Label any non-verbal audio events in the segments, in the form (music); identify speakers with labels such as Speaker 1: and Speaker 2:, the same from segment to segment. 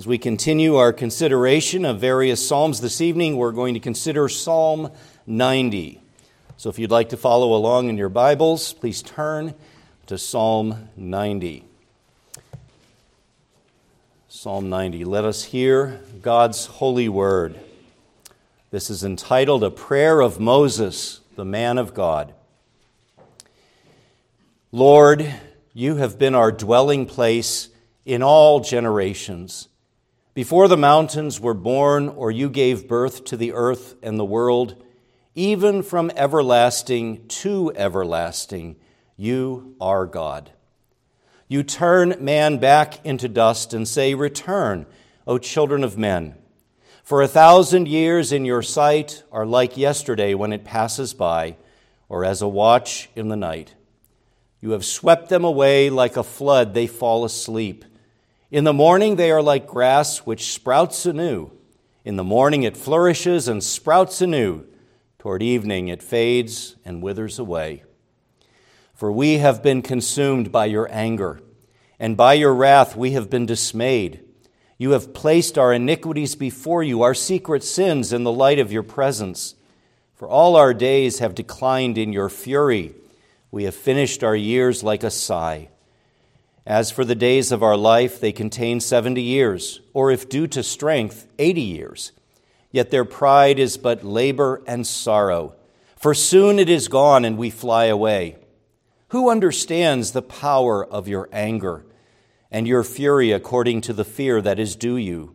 Speaker 1: As we continue our consideration of various Psalms this evening, we're going to consider Psalm 90. So if you'd like to follow along in your Bibles, please turn to Psalm 90. Psalm 90. Let us hear God's holy word. This is entitled A Prayer of Moses, the Man of God. Lord, you have been our dwelling place in all generations. Before the mountains were born, or you gave birth to the earth and the world, even from everlasting to everlasting, you are God. You turn man back into dust and say, Return, O children of men. For a thousand years in your sight are like yesterday when it passes by, or as a watch in the night. You have swept them away like a flood, they fall asleep. In the morning they are like grass which sprouts anew. In the morning it flourishes and sprouts anew. Toward evening it fades and withers away. For we have been consumed by your anger, and by your wrath we have been dismayed. You have placed our iniquities before you, our secret sins in the light of your presence. For all our days have declined in your fury. We have finished our years like a sigh. As for the days of our life, they contain 70 years, or if due to strength, 80 years. Yet their pride is but labor and sorrow, for soon it is gone and we fly away. Who understands the power of your anger and your fury according to the fear that is due you?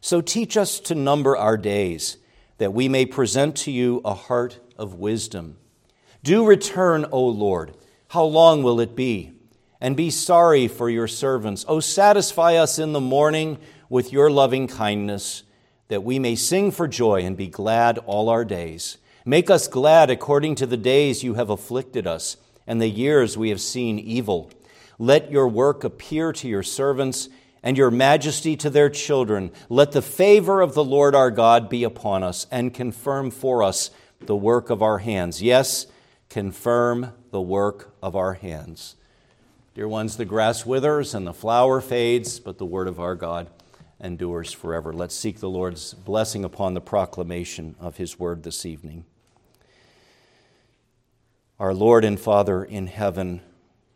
Speaker 1: So teach us to number our days, that we may present to you a heart of wisdom. Do return, O Lord. How long will it be? And be sorry for your servants. O satisfy us in the morning with your loving kindness, that we may sing for joy and be glad all our days. Make us glad according to the days you have afflicted us and the years we have seen evil. Let your work appear to your servants and your majesty to their children. Let the favor of the Lord our God be upon us and confirm for us the work of our hands. Yes, confirm the work of our hands. Dear ones, the grass withers and the flower fades, but the word of our God endures forever. Let's seek the Lord's blessing upon the proclamation of his word this evening. Our Lord and Father in heaven,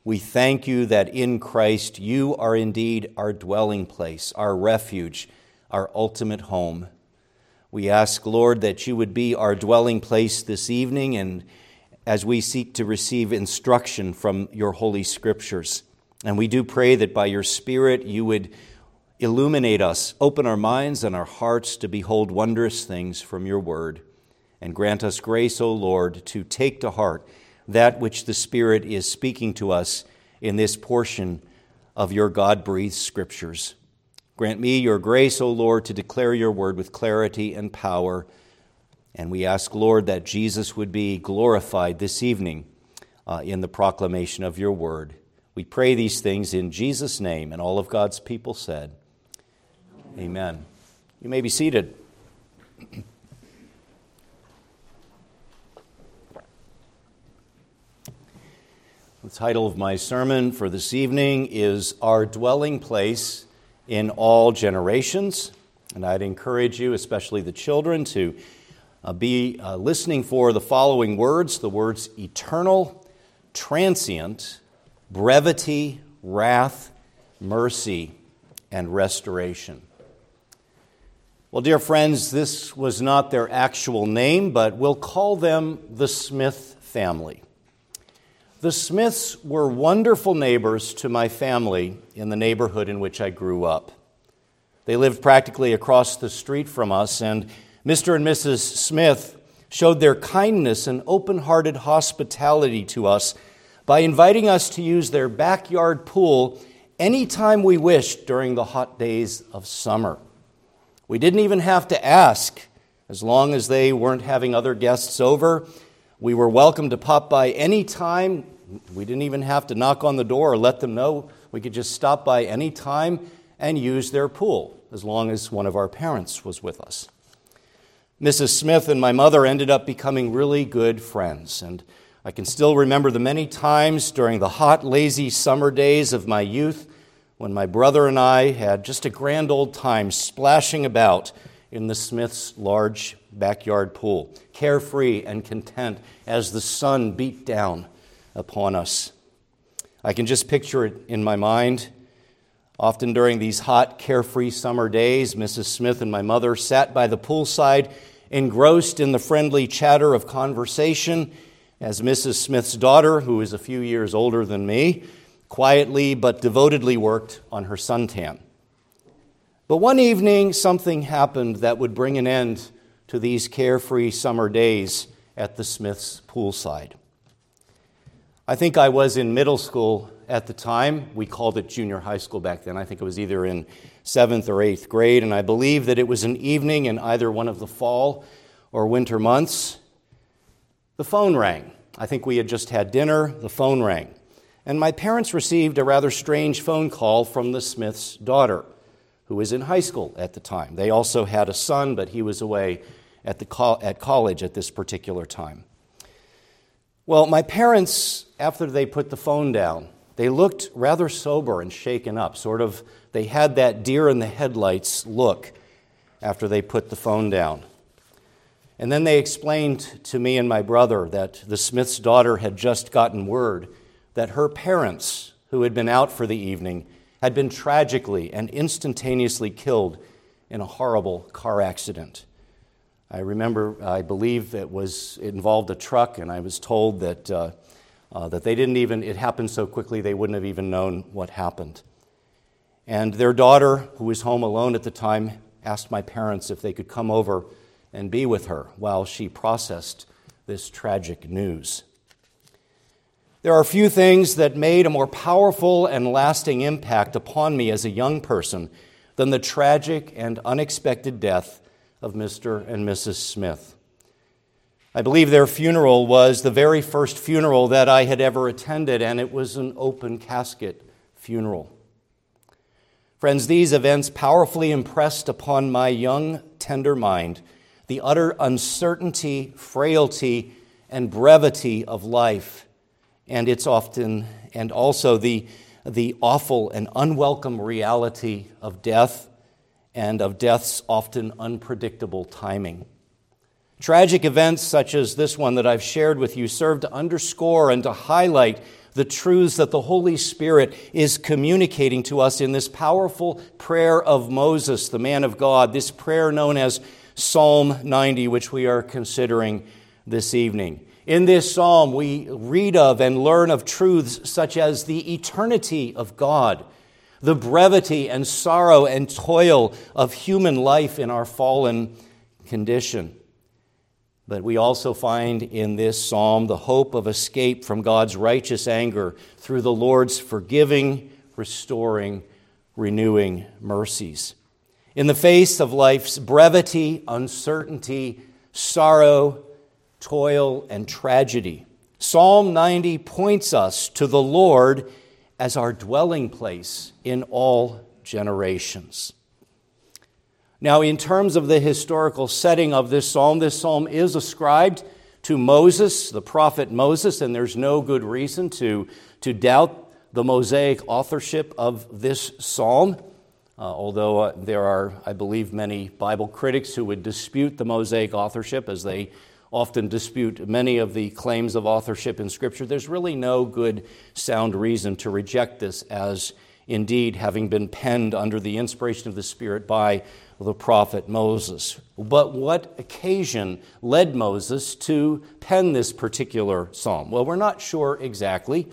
Speaker 1: we thank you that in Christ you are indeed our dwelling place, our refuge, our ultimate home. We ask, Lord, that you would be our dwelling place this evening and as we seek to receive instruction from your holy scriptures. And we do pray that by your Spirit you would illuminate us, open our minds and our hearts to behold wondrous things from your word, and grant us grace, O Lord, to take to heart that which the Spirit is speaking to us in this portion of your God breathed scriptures. Grant me your grace, O Lord, to declare your word with clarity and power and we ask, Lord, that Jesus would be glorified this evening uh, in the proclamation of your word. We pray these things in Jesus' name, and all of God's people said, Amen. Amen. You may be seated. The title of my sermon for this evening is Our Dwelling Place in All Generations. And I'd encourage you, especially the children, to uh, be uh, listening for the following words the words eternal, transient, brevity, wrath, mercy, and restoration. Well, dear friends, this was not their actual name, but we'll call them the Smith family. The Smiths were wonderful neighbors to my family in the neighborhood in which I grew up. They lived practically across the street from us, and Mr. and Mrs. Smith showed their kindness and open hearted hospitality to us by inviting us to use their backyard pool anytime we wished during the hot days of summer. We didn't even have to ask. As long as they weren't having other guests over, we were welcome to pop by any time. We didn't even have to knock on the door or let them know. We could just stop by any time and use their pool as long as one of our parents was with us. Mrs. Smith and my mother ended up becoming really good friends, and I can still remember the many times during the hot, lazy summer days of my youth when my brother and I had just a grand old time splashing about in the Smith's large backyard pool, carefree and content as the sun beat down upon us. I can just picture it in my mind. Often during these hot, carefree summer days, Mrs. Smith and my mother sat by the poolside, engrossed in the friendly chatter of conversation, as Mrs. Smith's daughter, who is a few years older than me, quietly but devotedly worked on her suntan. But one evening, something happened that would bring an end to these carefree summer days at the Smiths poolside. I think I was in middle school at the time. We called it junior high school back then. I think it was either in seventh or eighth grade, and I believe that it was an evening in either one of the fall or winter months. The phone rang. I think we had just had dinner. The phone rang. And my parents received a rather strange phone call from the Smith's daughter, who was in high school at the time. They also had a son, but he was away at, the co- at college at this particular time. Well, my parents, after they put the phone down, they looked rather sober and shaken up, sort of, they had that deer in the headlights look after they put the phone down. And then they explained to me and my brother that the Smith's daughter had just gotten word that her parents, who had been out for the evening, had been tragically and instantaneously killed in a horrible car accident. I remember, I believe it was it involved a truck, and I was told that, uh, uh, that they didn't even, it happened so quickly they wouldn't have even known what happened. And their daughter, who was home alone at the time, asked my parents if they could come over and be with her while she processed this tragic news. There are few things that made a more powerful and lasting impact upon me as a young person than the tragic and unexpected death of Mr. and Mrs. Smith. I believe their funeral was the very first funeral that I had ever attended, and it was an open casket funeral. Friends, these events powerfully impressed upon my young, tender mind the utter uncertainty, frailty, and brevity of life and it's often, and also the, the awful and unwelcome reality of death and of death's often unpredictable timing. Tragic events such as this one that I've shared with you serve to underscore and to highlight the truths that the Holy Spirit is communicating to us in this powerful prayer of Moses, the man of God, this prayer known as Psalm 90, which we are considering this evening. In this psalm, we read of and learn of truths such as the eternity of God, the brevity and sorrow and toil of human life in our fallen condition. But we also find in this psalm the hope of escape from God's righteous anger through the Lord's forgiving, restoring, renewing mercies. In the face of life's brevity, uncertainty, sorrow, toil, and tragedy. Psalm 90 points us to the Lord as our dwelling place in all generations. Now, in terms of the historical setting of this psalm, this psalm is ascribed to Moses, the prophet Moses, and there's no good reason to, to doubt the Mosaic authorship of this psalm. Uh, although uh, there are, I believe, many Bible critics who would dispute the Mosaic authorship as they often dispute many of the claims of authorship in Scripture, there's really no good, sound reason to reject this as indeed having been penned under the inspiration of the Spirit by the prophet Moses. But what occasion led Moses to pen this particular psalm? Well, we're not sure exactly.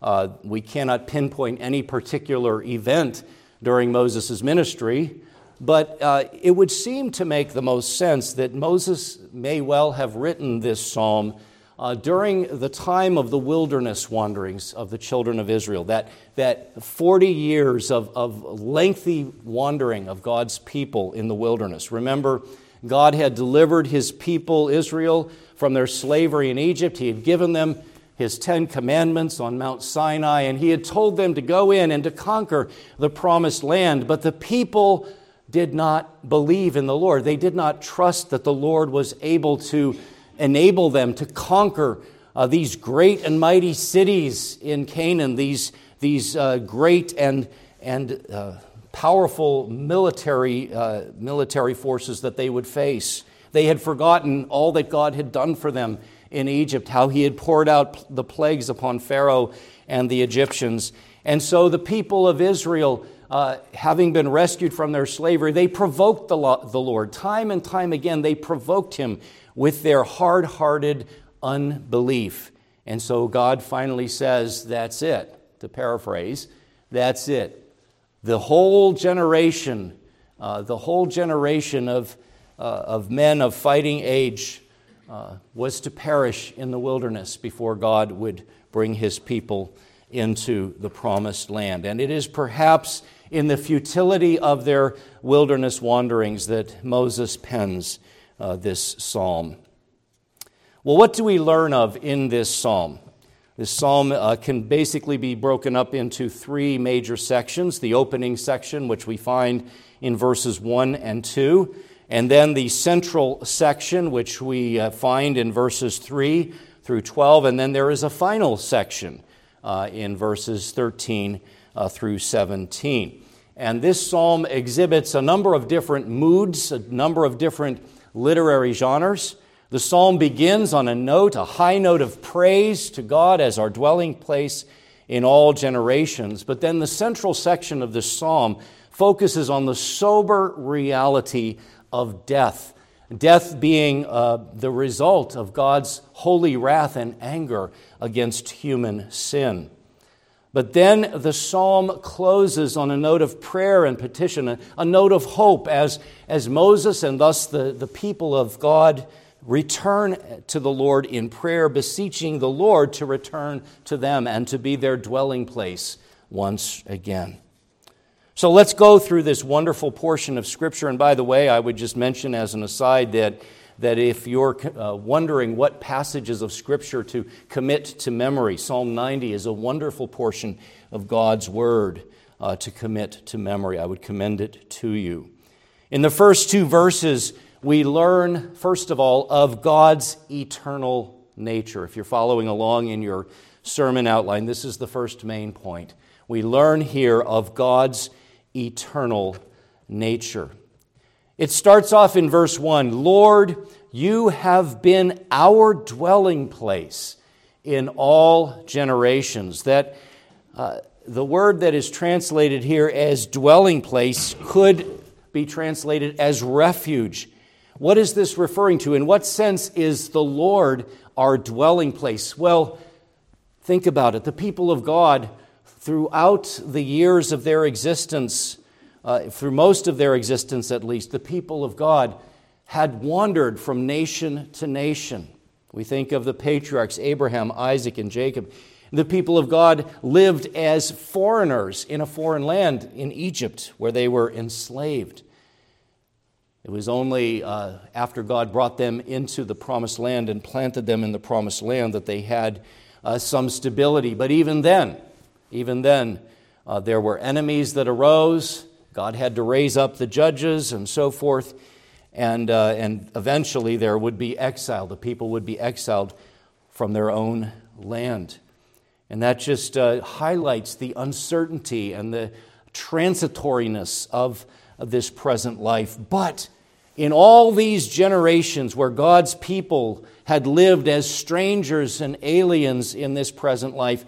Speaker 1: Uh, we cannot pinpoint any particular event during Moses' ministry. But uh, it would seem to make the most sense that Moses may well have written this psalm uh, during the time of the wilderness wanderings of the children of Israel, that, that 40 years of, of lengthy wandering of God's people in the wilderness. Remember, God had delivered his people, Israel, from their slavery in Egypt. He had given them his Ten Commandments on Mount Sinai, and he had told them to go in and to conquer the promised land. But the people did not believe in the Lord. They did not trust that the Lord was able to enable them to conquer uh, these great and mighty cities in Canaan, these, these uh, great and, and uh, powerful military, uh, military forces that they would face. They had forgotten all that God had done for them in Egypt, how he had poured out the plagues upon Pharaoh and the Egyptians. And so the people of Israel, uh, having been rescued from their slavery, they provoked the, lo- the Lord. Time and time again, they provoked him with their hard hearted unbelief. And so God finally says, That's it, to paraphrase, that's it. The whole generation, uh, the whole generation of, uh, of men of fighting age uh, was to perish in the wilderness before God would bring his people into the promised land. And it is perhaps in the futility of their wilderness wanderings that Moses pens uh, this psalm. Well, what do we learn of in this psalm? This psalm uh, can basically be broken up into three major sections the opening section, which we find in verses 1 and 2, and then the central section, which we uh, find in verses 3 through 12, and then there is a final section uh, in verses 13 uh, through 17. And this psalm exhibits a number of different moods, a number of different literary genres. The psalm begins on a note, a high note of praise to God as our dwelling place in all generations. But then the central section of this psalm focuses on the sober reality of death. Death being uh, the result of God's holy wrath and anger against human sin. But then the psalm closes on a note of prayer and petition, a, a note of hope as, as Moses and thus the, the people of God return to the Lord in prayer, beseeching the Lord to return to them and to be their dwelling place once again. So let's go through this wonderful portion of Scripture. And by the way, I would just mention as an aside that, that if you're uh, wondering what passages of Scripture to commit to memory, Psalm 90 is a wonderful portion of God's Word uh, to commit to memory. I would commend it to you. In the first two verses, we learn, first of all, of God's eternal nature. If you're following along in your sermon outline, this is the first main point. We learn here of God's eternal nature. It starts off in verse 1 Lord, you have been our dwelling place in all generations. That uh, the word that is translated here as dwelling place could be translated as refuge what is this referring to? In what sense is the Lord our dwelling place? Well, think about it. The people of God, throughout the years of their existence, uh, through most of their existence at least, the people of God had wandered from nation to nation. We think of the patriarchs, Abraham, Isaac, and Jacob. The people of God lived as foreigners in a foreign land in Egypt where they were enslaved. It was only uh, after God brought them into the promised land and planted them in the promised land that they had uh, some stability. But even then, even then, uh, there were enemies that arose. God had to raise up the judges and so forth. And, uh, and eventually there would be exile. The people would be exiled from their own land. And that just uh, highlights the uncertainty and the transitoriness of this present life. But in all these generations where God's people had lived as strangers and aliens in this present life,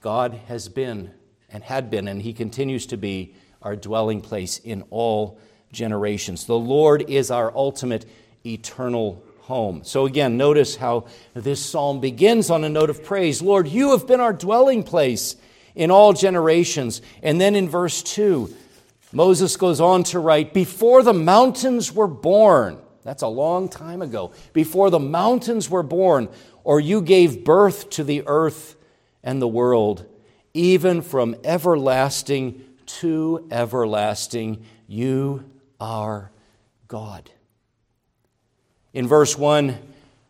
Speaker 1: God has been and had been, and He continues to be our dwelling place in all generations. The Lord is our ultimate eternal home. So again, notice how this psalm begins on a note of praise Lord, you have been our dwelling place in all generations. And then in verse 2, Moses goes on to write, Before the mountains were born, that's a long time ago, before the mountains were born, or you gave birth to the earth and the world, even from everlasting to everlasting, you are God. In verse 1,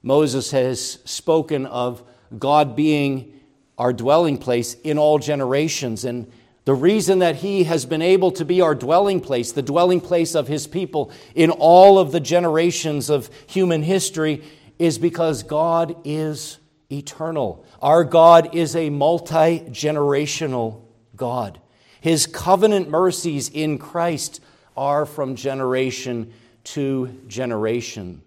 Speaker 1: Moses has spoken of God being our dwelling place in all generations. And the reason that He has been able to be our dwelling place, the dwelling place of His people in all of the generations of human history, is because God is eternal. Our God is a multi generational God. His covenant mercies in Christ are from generation to generation,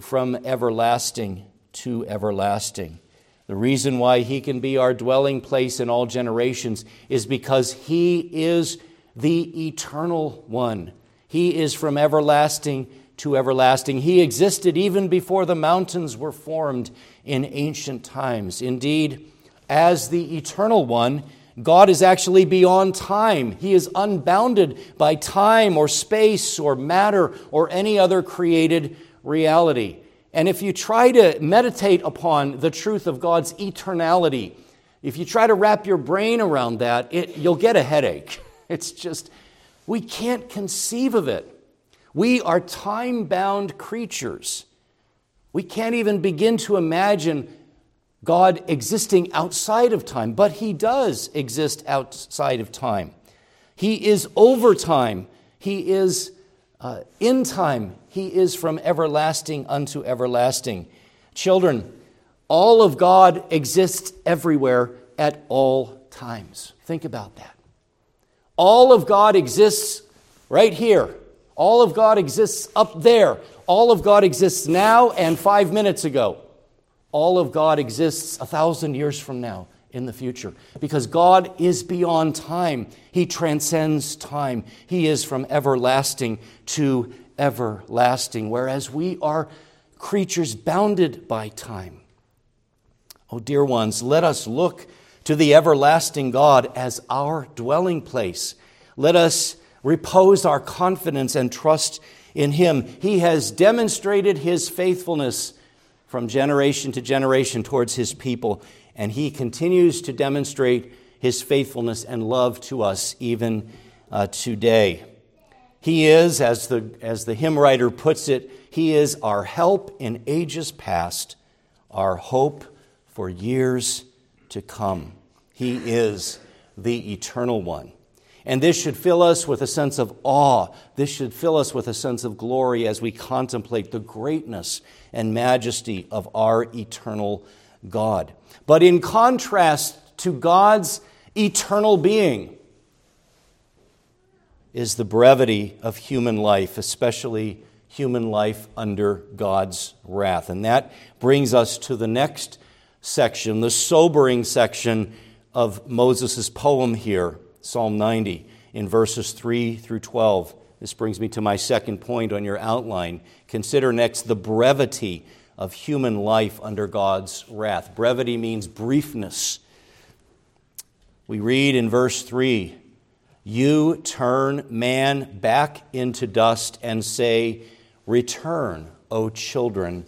Speaker 1: from everlasting to everlasting. The reason why He can be our dwelling place in all generations is because He is the eternal one. He is from everlasting to everlasting. He existed even before the mountains were formed in ancient times. Indeed, as the eternal one, God is actually beyond time. He is unbounded by time or space or matter or any other created reality. And if you try to meditate upon the truth of God's eternality, if you try to wrap your brain around that, it, you'll get a headache. (laughs) It's just, we can't conceive of it. We are time bound creatures. We can't even begin to imagine God existing outside of time, but He does exist outside of time. He is over time, He is uh, in time, He is from everlasting unto everlasting. Children, all of God exists everywhere at all times. Think about that. All of God exists right here. All of God exists up there. All of God exists now and five minutes ago. All of God exists a thousand years from now in the future because God is beyond time. He transcends time. He is from everlasting to everlasting, whereas we are creatures bounded by time. Oh, dear ones, let us look to the everlasting God as our dwelling place. Let us repose our confidence and trust in Him. He has demonstrated His faithfulness from generation to generation towards His people, and He continues to demonstrate His faithfulness and love to us even uh, today. He is, as the, as the hymn writer puts it, He is our help in ages past, our hope for years to come. He is the eternal one. And this should fill us with a sense of awe. This should fill us with a sense of glory as we contemplate the greatness and majesty of our eternal God. But in contrast to God's eternal being is the brevity of human life, especially human life under God's wrath. And that brings us to the next section, the sobering section of Moses' poem here, Psalm 90, in verses 3 through 12. This brings me to my second point on your outline. Consider next the brevity of human life under God's wrath. Brevity means briefness. We read in verse 3 You turn man back into dust and say, Return, O children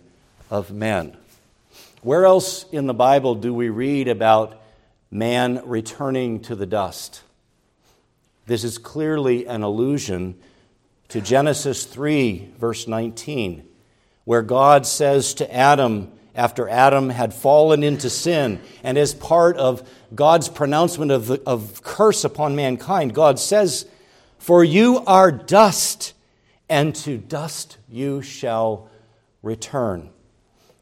Speaker 1: of men. Where else in the Bible do we read about man returning to the dust? This is clearly an allusion to Genesis 3, verse 19, where God says to Adam, after Adam had fallen into sin, and as part of God's pronouncement of, the, of curse upon mankind, God says, For you are dust, and to dust you shall return.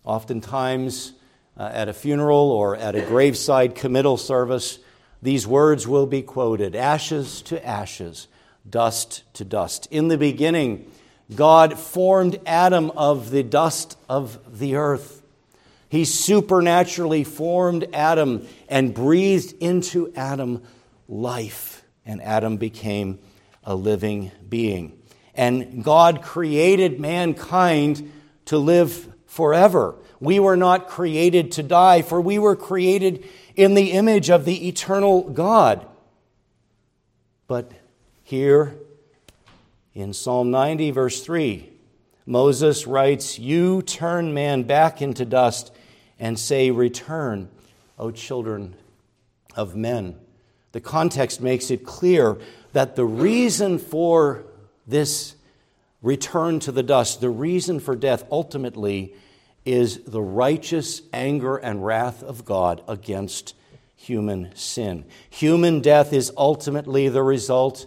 Speaker 1: Oftentimes, uh, at a funeral or at a graveside committal service, these words will be quoted ashes to ashes, dust to dust. In the beginning, God formed Adam of the dust of the earth. He supernaturally formed Adam and breathed into Adam life, and Adam became a living being. And God created mankind to live forever. We were not created to die, for we were created in the image of the eternal God. But here in Psalm 90, verse 3, Moses writes, You turn man back into dust and say, Return, O children of men. The context makes it clear that the reason for this return to the dust, the reason for death ultimately is the righteous anger and wrath of God against human sin. Human death is ultimately the result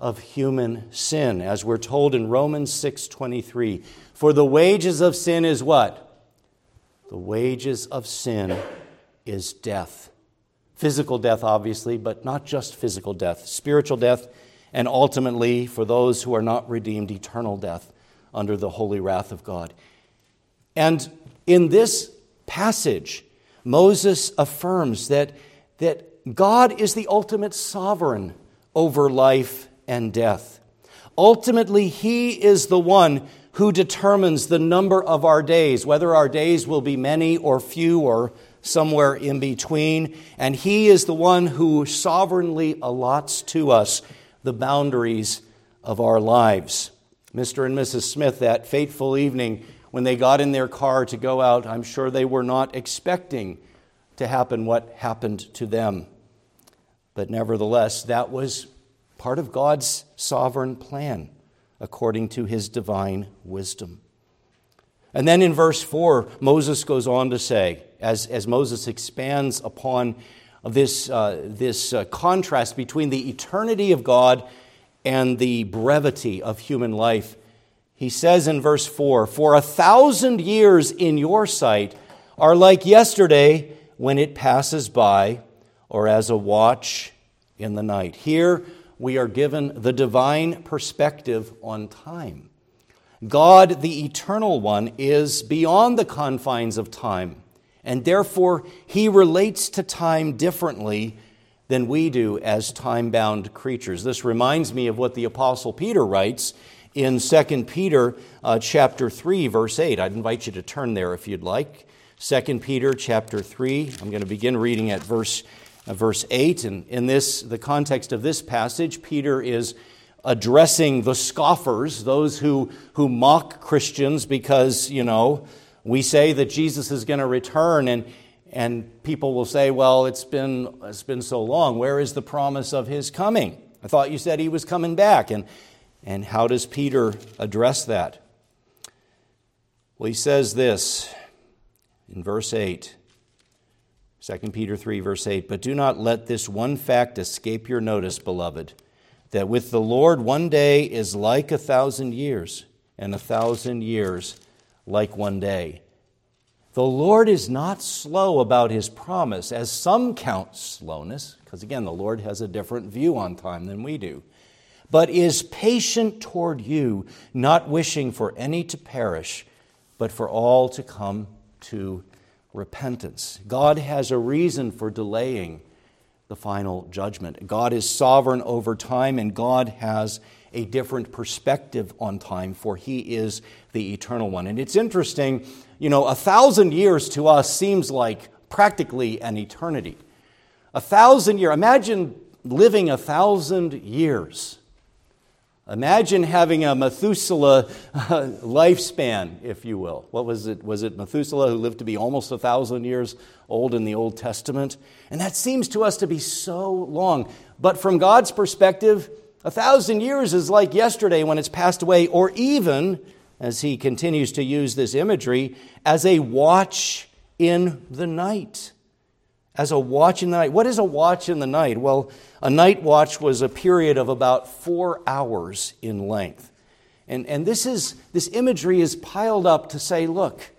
Speaker 1: of human sin, as we're told in Romans 6:23. For the wages of sin is what? The wages of sin is death. Physical death, obviously, but not just physical death, spiritual death, and ultimately, for those who are not redeemed, eternal death under the holy wrath of God. And in this passage, Moses affirms that, that God is the ultimate sovereign over life and death. Ultimately, He is the one who determines the number of our days, whether our days will be many or few or somewhere in between. And He is the one who sovereignly allots to us the boundaries of our lives. Mr. and Mrs. Smith, that fateful evening when they got in their car to go out, I'm sure they were not expecting to happen what happened to them. But nevertheless, that was part of God's sovereign plan according to his divine wisdom. And then in verse 4, Moses goes on to say, as, as Moses expands upon this, uh, this uh, contrast between the eternity of God and the brevity of human life, he says in verse 4 For a thousand years in your sight are like yesterday when it passes by, or as a watch in the night. Here we are given the divine perspective on time. God, the eternal one, is beyond the confines of time, and therefore he relates to time differently than we do as time bound creatures. This reminds me of what the Apostle Peter writes in 2 Peter uh, chapter 3, verse 8. I'd invite you to turn there if you'd like. 2 Peter chapter 3. I'm going to begin reading at verse, uh, verse 8. And in this, the context of this passage, Peter is addressing the scoffers, those who, who mock Christians because, you know, we say that Jesus is going to return and, and people will say, well, it's been, it's been so long. Where is the promise of his coming? I thought you said he was coming back. And, and how does Peter address that? Well, he says this in verse 8. 2 Peter 3, verse 8. But do not let this one fact escape your notice, beloved that with the Lord one day is like a thousand years, and a thousand years like one day. The Lord is not slow about his promise, as some count slowness, because again, the Lord has a different view on time than we do, but is patient toward you, not wishing for any to perish, but for all to come to repentance. God has a reason for delaying the final judgment. God is sovereign over time, and God has a different perspective on time, for He is the eternal one. And it's interesting, you know, a thousand years to us seems like practically an eternity. A thousand years, imagine living a thousand years. Imagine having a Methuselah uh, lifespan, if you will. What was it? Was it Methuselah who lived to be almost a thousand years old in the Old Testament? And that seems to us to be so long. But from God's perspective, a thousand years is like yesterday when it's passed away, or even, as he continues to use this imagery, as a watch in the night as a watch in the night. What is a watch in the night? Well, a night watch was a period of about four hours in length. And, and this, is, this imagery is piled up to say, look,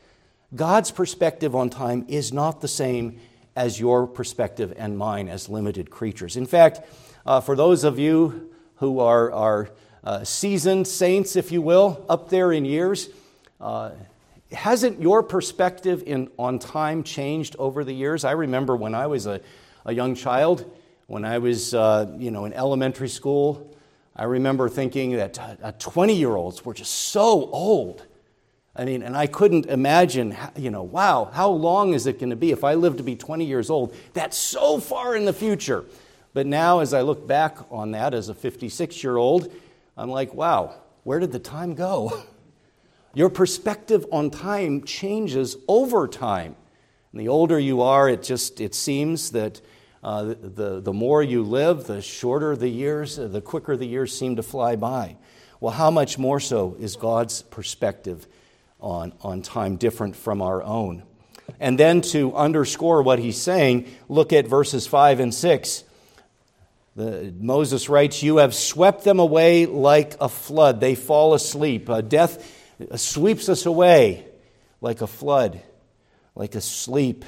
Speaker 1: God's perspective on time is not the same as your perspective and mine as limited creatures. In fact, uh, for those of you who are, are uh, seasoned saints, if you will, up there in years, uh, hasn't your perspective in, on time changed over the years? I remember when I was a, a young child, when I was uh, you know, in elementary school, I remember thinking that 20 year olds were just so old. I mean, and I couldn't imagine, you know, wow, how long is it going to be if I live to be 20 years old? That's so far in the future. But now, as I look back on that as a 56 year old, I'm like, wow, where did the time go? (laughs) Your perspective on time changes over time. And the older you are, it just it seems that uh, the, the more you live, the shorter the years, the quicker the years seem to fly by. Well, how much more so is God's perspective on, on time different from our own? And then to underscore what he's saying, look at verses 5 and 6. The, Moses writes, You have swept them away like a flood. They fall asleep. Uh, death sweeps us away like a flood, like a sleep.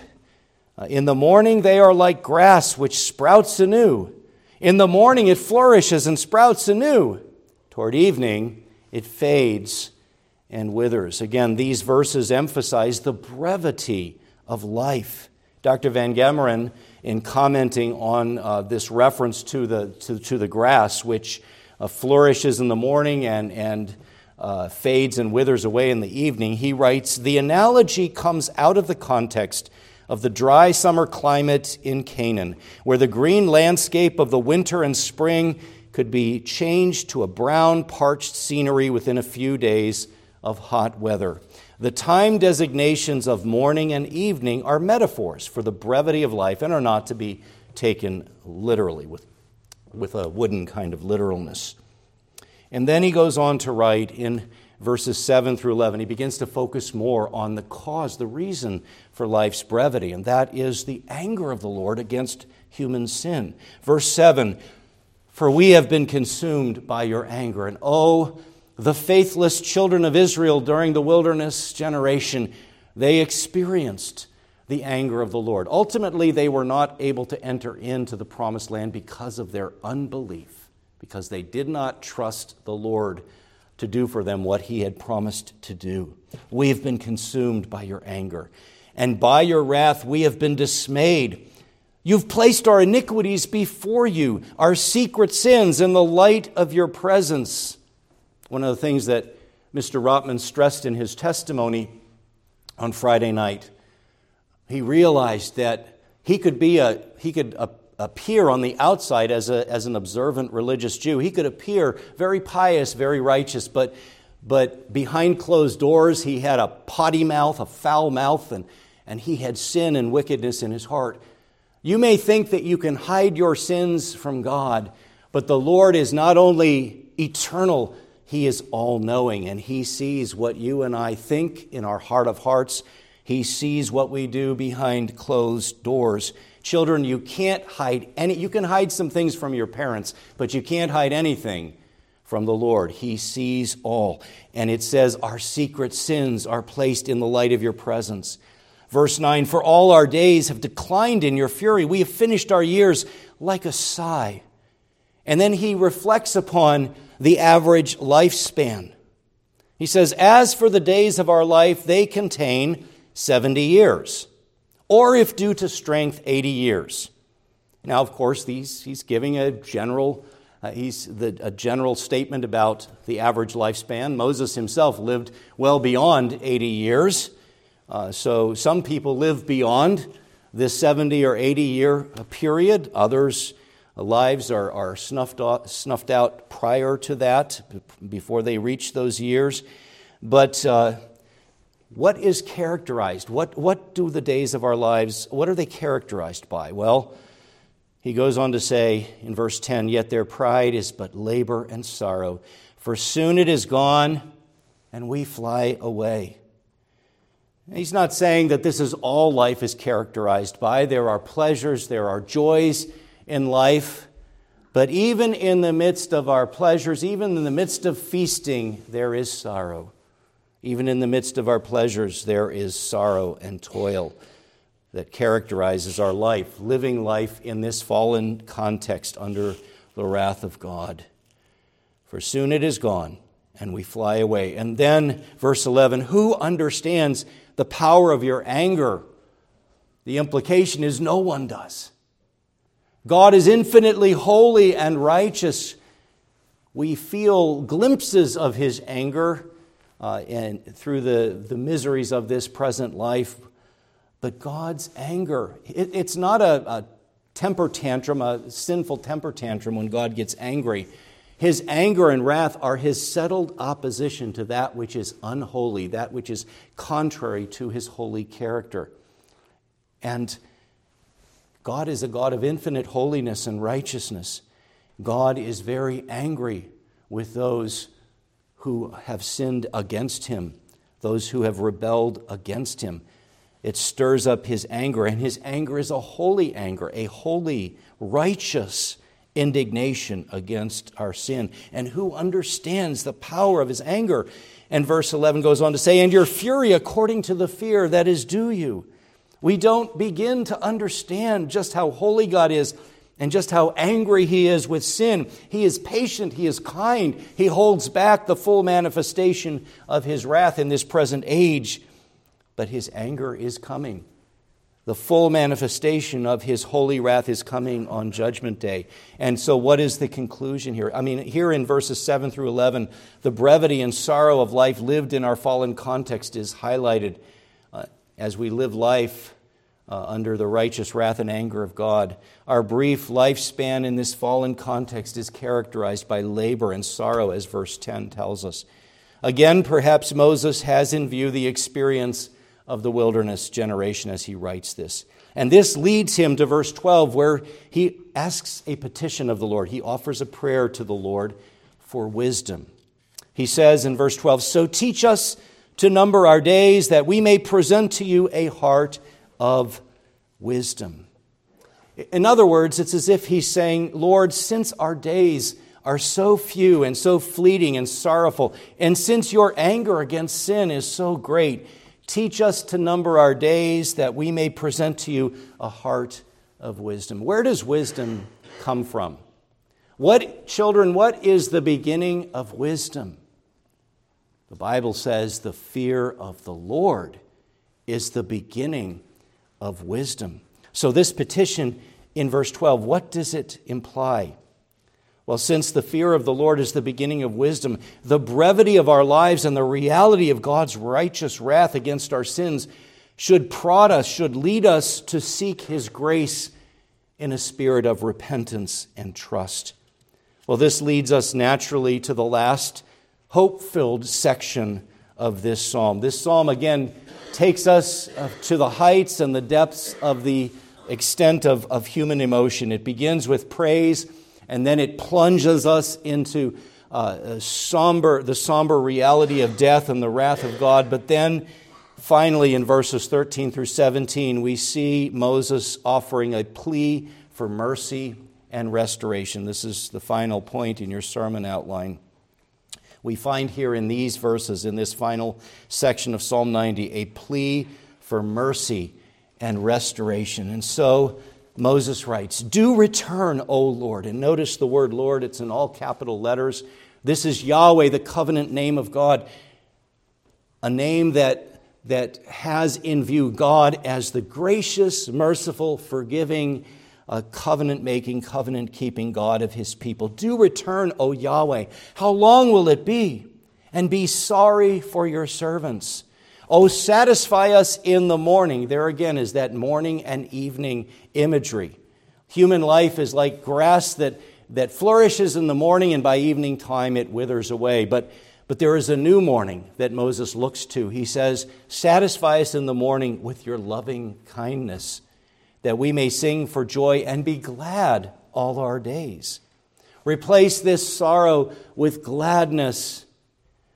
Speaker 1: Uh, in the morning, they are like grass which sprouts anew. In the morning, it flourishes and sprouts anew. Toward evening, it fades and withers. Again, these verses emphasize the brevity of life. Dr. Van Gemeren, in commenting on uh, this reference to the, to, to the grass, which uh, flourishes in the morning and, and uh, fades and withers away in the evening, he writes The analogy comes out of the context of the dry summer climate in Canaan, where the green landscape of the winter and spring could be changed to a brown, parched scenery within a few days of hot weather. The time designations of morning and evening are metaphors for the brevity of life and are not to be taken literally with, with a wooden kind of literalness. And then he goes on to write in verses 7 through 11, he begins to focus more on the cause, the reason for life's brevity, and that is the anger of the Lord against human sin. Verse 7 For we have been consumed by your anger, and oh, the faithless children of Israel during the wilderness generation, they experienced the anger of the Lord. Ultimately, they were not able to enter into the promised land because of their unbelief, because they did not trust the Lord to do for them what he had promised to do. We have been consumed by your anger, and by your wrath we have been dismayed. You've placed our iniquities before you, our secret sins in the light of your presence. One of the things that Mr. Rotman stressed in his testimony on Friday night, he realized that he could be a, he could appear on the outside as, a, as an observant religious Jew. He could appear very pious, very righteous, but, but behind closed doors, he had a potty mouth, a foul mouth, and, and he had sin and wickedness in his heart. You may think that you can hide your sins from God, but the Lord is not only eternal, he is all knowing, and He sees what you and I think in our heart of hearts. He sees what we do behind closed doors. Children, you can't hide any, you can hide some things from your parents, but you can't hide anything from the Lord. He sees all. And it says, Our secret sins are placed in the light of your presence. Verse 9, For all our days have declined in your fury. We have finished our years like a sigh. And then he reflects upon the average lifespan. He says, As for the days of our life, they contain 70 years, or if due to strength, 80 years. Now, of course, these, he's giving a general, uh, he's the, a general statement about the average lifespan. Moses himself lived well beyond 80 years. Uh, so some people live beyond this 70 or 80 year period, others lives are, are snuffed, off, snuffed out prior to that, before they reach those years. But uh, what is characterized? What, what do the days of our lives, what are they characterized by? Well, he goes on to say in verse 10 Yet their pride is but labor and sorrow, for soon it is gone and we fly away. He's not saying that this is all life is characterized by. There are pleasures, there are joys, in life. But even in the midst of our pleasures, even in the midst of feasting, there is sorrow. Even in the midst of our pleasures, there is sorrow and toil that characterizes our life, living life in this fallen context under the wrath of God. For soon it is gone, and we fly away. And then, verse 11, who understands the power of your anger? The implication is no one does. God is infinitely holy and righteous. We feel glimpses of his anger uh, and through the, the miseries of this present life. But God's anger, it, it's not a, a temper tantrum, a sinful temper tantrum when God gets angry. His anger and wrath are his settled opposition to that which is unholy, that which is contrary to his holy character. And God is a God of infinite holiness and righteousness. God is very angry with those who have sinned against him, those who have rebelled against him. It stirs up his anger, and his anger is a holy anger, a holy, righteous indignation against our sin. And who understands the power of his anger? And verse 11 goes on to say, And your fury according to the fear that is due you. We don't begin to understand just how holy God is and just how angry He is with sin. He is patient, He is kind, He holds back the full manifestation of His wrath in this present age. But His anger is coming. The full manifestation of his holy wrath is coming on Judgment Day. And so, what is the conclusion here? I mean, here in verses 7 through 11, the brevity and sorrow of life lived in our fallen context is highlighted uh, as we live life uh, under the righteous wrath and anger of God. Our brief lifespan in this fallen context is characterized by labor and sorrow, as verse 10 tells us. Again, perhaps Moses has in view the experience of the wilderness generation as he writes this. And this leads him to verse 12, where he asks a petition of the Lord. He offers a prayer to the Lord for wisdom. He says in verse 12, So teach us to number our days that we may present to you a heart of wisdom. In other words, it's as if he's saying, Lord, since our days are so few and so fleeting and sorrowful, and since your anger against sin is so great, Teach us to number our days that we may present to you a heart of wisdom. Where does wisdom come from? What, children, what is the beginning of wisdom? The Bible says the fear of the Lord is the beginning of wisdom. So, this petition in verse 12, what does it imply? Well, since the fear of the Lord is the beginning of wisdom, the brevity of our lives and the reality of God's righteous wrath against our sins should prod us, should lead us to seek His grace in a spirit of repentance and trust. Well, this leads us naturally to the last hope filled section of this psalm. This psalm, again, takes us uh, to the heights and the depths of the extent of, of human emotion. It begins with praise and then it plunges us into uh, somber, the somber reality of death and the wrath of God. But then, finally, in verses 13 through 17, we see Moses offering a plea for mercy and restoration. This is the final point in your sermon outline. We find here in these verses, in this final section of Psalm 90, a plea for mercy and restoration. And so, Moses writes, Do return, O Lord. And notice the word Lord, it's in all capital letters. This is Yahweh, the covenant name of God, a name that, that has in view God as the gracious, merciful, forgiving, uh, covenant making, covenant keeping God of his people. Do return, O Yahweh. How long will it be? And be sorry for your servants. Oh, satisfy us in the morning. There again is that morning and evening imagery. Human life is like grass that, that flourishes in the morning, and by evening time it withers away. But, but there is a new morning that Moses looks to. He says, Satisfy us in the morning with your loving kindness, that we may sing for joy and be glad all our days. Replace this sorrow with gladness.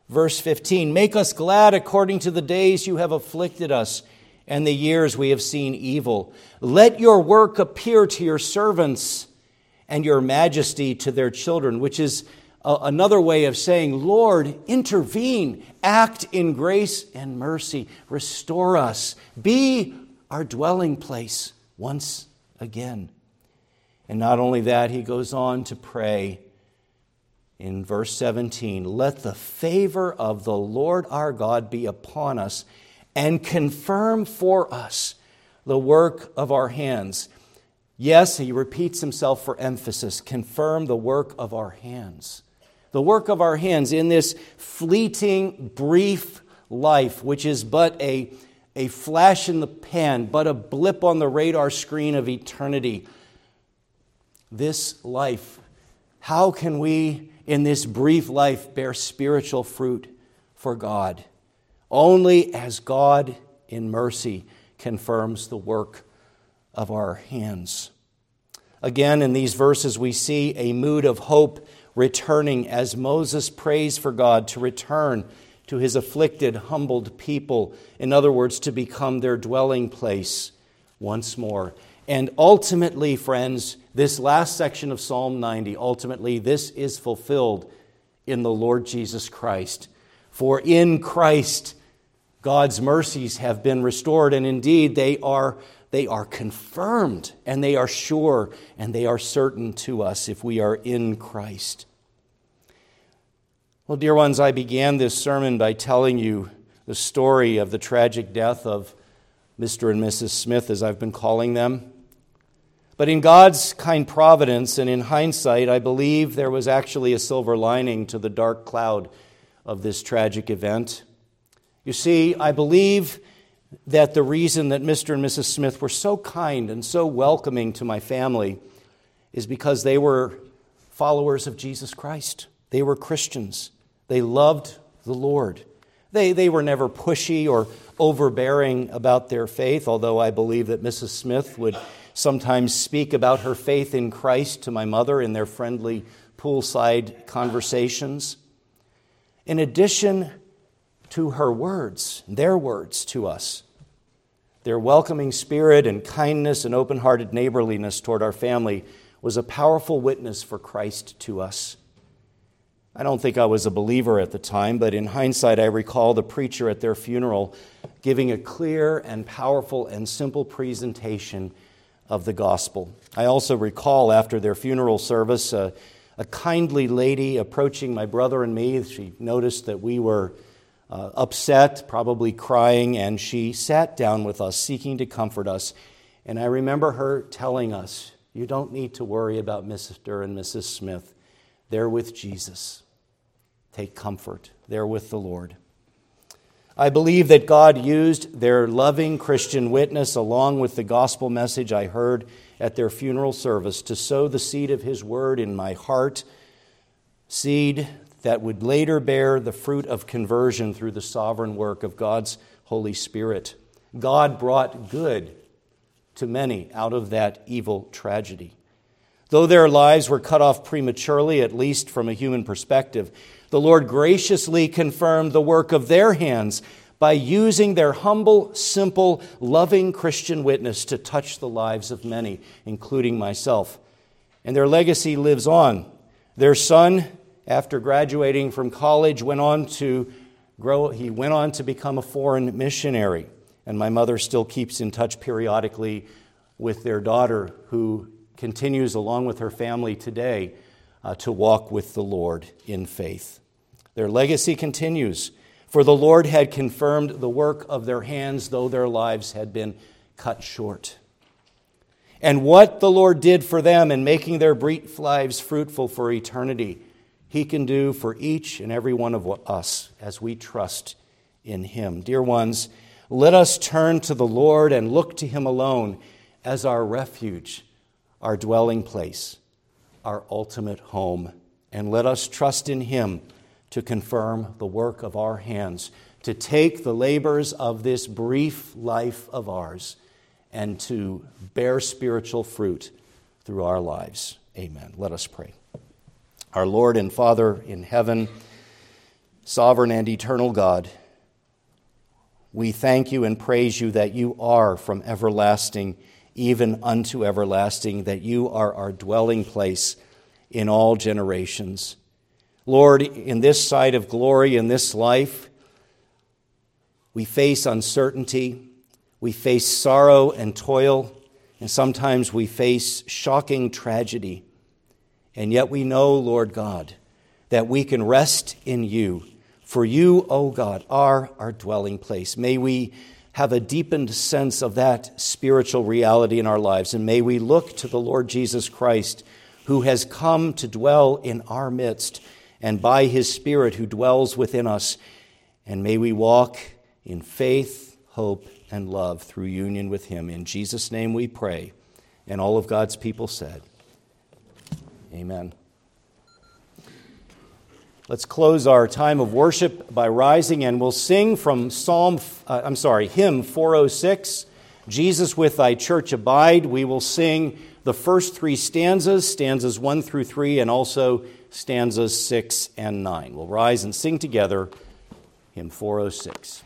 Speaker 1: Verse 15 Make us glad according to the days you have afflicted us and the years we have seen evil. Let your work appear to your servants and your majesty to their children, which is another way of saying, Lord, intervene, act in grace and mercy, restore us, be our dwelling place once again. And not only that, he goes on to pray in verse 17 Let the favor of the Lord our God be upon us and confirm for us the work of our hands. Yes, he repeats himself for emphasis confirm the work of our hands. The work of our hands in this fleeting, brief life, which is but a, a flash in the pan, but a blip on the radar screen of eternity. This life, how can we in this brief life bear spiritual fruit for God. Only as God in mercy confirms the work of our hands. Again, in these verses, we see a mood of hope returning as Moses prays for God to return to his afflicted, humbled people. In other words, to become their dwelling place once more. And ultimately, friends, this last section of Psalm 90, ultimately, this is fulfilled in the Lord Jesus Christ. For in Christ, God's mercies have been restored, and indeed they are, they are confirmed, and they are sure, and they are certain to us if we are in Christ. Well, dear ones, I began this sermon by telling you the story of the tragic death of Mr. and Mrs. Smith, as I've been calling them. But in God's kind providence and in hindsight, I believe there was actually a silver lining to the dark cloud of this tragic event. You see, I believe that the reason that Mr. and Mrs. Smith were so kind and so welcoming to my family is because they were followers of Jesus Christ. They were Christians. They loved the Lord. They, they were never pushy or overbearing about their faith, although I believe that Mrs. Smith would sometimes speak about her faith in Christ to my mother in their friendly poolside conversations. In addition to her words, their words to us, their welcoming spirit and kindness and open hearted neighborliness toward our family was a powerful witness for Christ to us. I don't think I was a believer at the time, but in hindsight, I recall the preacher at their funeral giving a clear and powerful and simple presentation of the gospel. I also recall after their funeral service a, a kindly lady approaching my brother and me. She noticed that we were uh, upset, probably crying, and she sat down with us, seeking to comfort us. And I remember her telling us, You don't need to worry about Mr. and Mrs. Smith. They're with Jesus. Take comfort there with the Lord. I believe that God used their loving Christian witness along with the gospel message I heard at their funeral service to sow the seed of His word in my heart, seed that would later bear the fruit of conversion through the sovereign work of God's Holy Spirit. God brought good to many out of that evil tragedy. Though their lives were cut off prematurely, at least from a human perspective, the Lord graciously confirmed the work of their hands by using their humble, simple, loving Christian witness to touch the lives of many, including myself. And their legacy lives on. Their son, after graduating from college, went on to grow, he went on to become a foreign missionary. And my mother still keeps in touch periodically with their daughter, who continues along with her family today uh, to walk with the Lord in faith. Their legacy continues, for the Lord had confirmed the work of their hands, though their lives had been cut short. And what the Lord did for them in making their brief lives fruitful for eternity, He can do for each and every one of us as we trust in Him. Dear ones, let us turn to the Lord and look to Him alone as our refuge, our dwelling place our ultimate home. And let us trust in Him to confirm the work of our hands, to take the labors of this brief life of ours and to bear spiritual fruit through our lives. Amen. Let us pray. Our Lord and Father in heaven, sovereign and eternal God, we thank you and praise you that you are from everlasting even unto everlasting, that you are our dwelling place in all generations. Lord, in this side of glory, in this life, we face uncertainty, we face sorrow and toil, and sometimes we face shocking tragedy. And yet we know, Lord God, that we can rest in you. For you, O oh God, are our dwelling place. May we have a deepened sense of that spiritual reality in our lives. And may we look to the Lord Jesus Christ, who has come to dwell in our midst, and by his Spirit who dwells within us. And may we walk in faith, hope, and love through union with him. In Jesus' name we pray. And all of God's people said, Amen. Let's close our time of worship by rising and we'll sing from Psalm, uh, I'm sorry, hymn 406, Jesus with thy church abide. We will sing the first three stanzas, stanzas 1 through 3, and also stanzas 6 and 9. We'll rise and sing together hymn 406.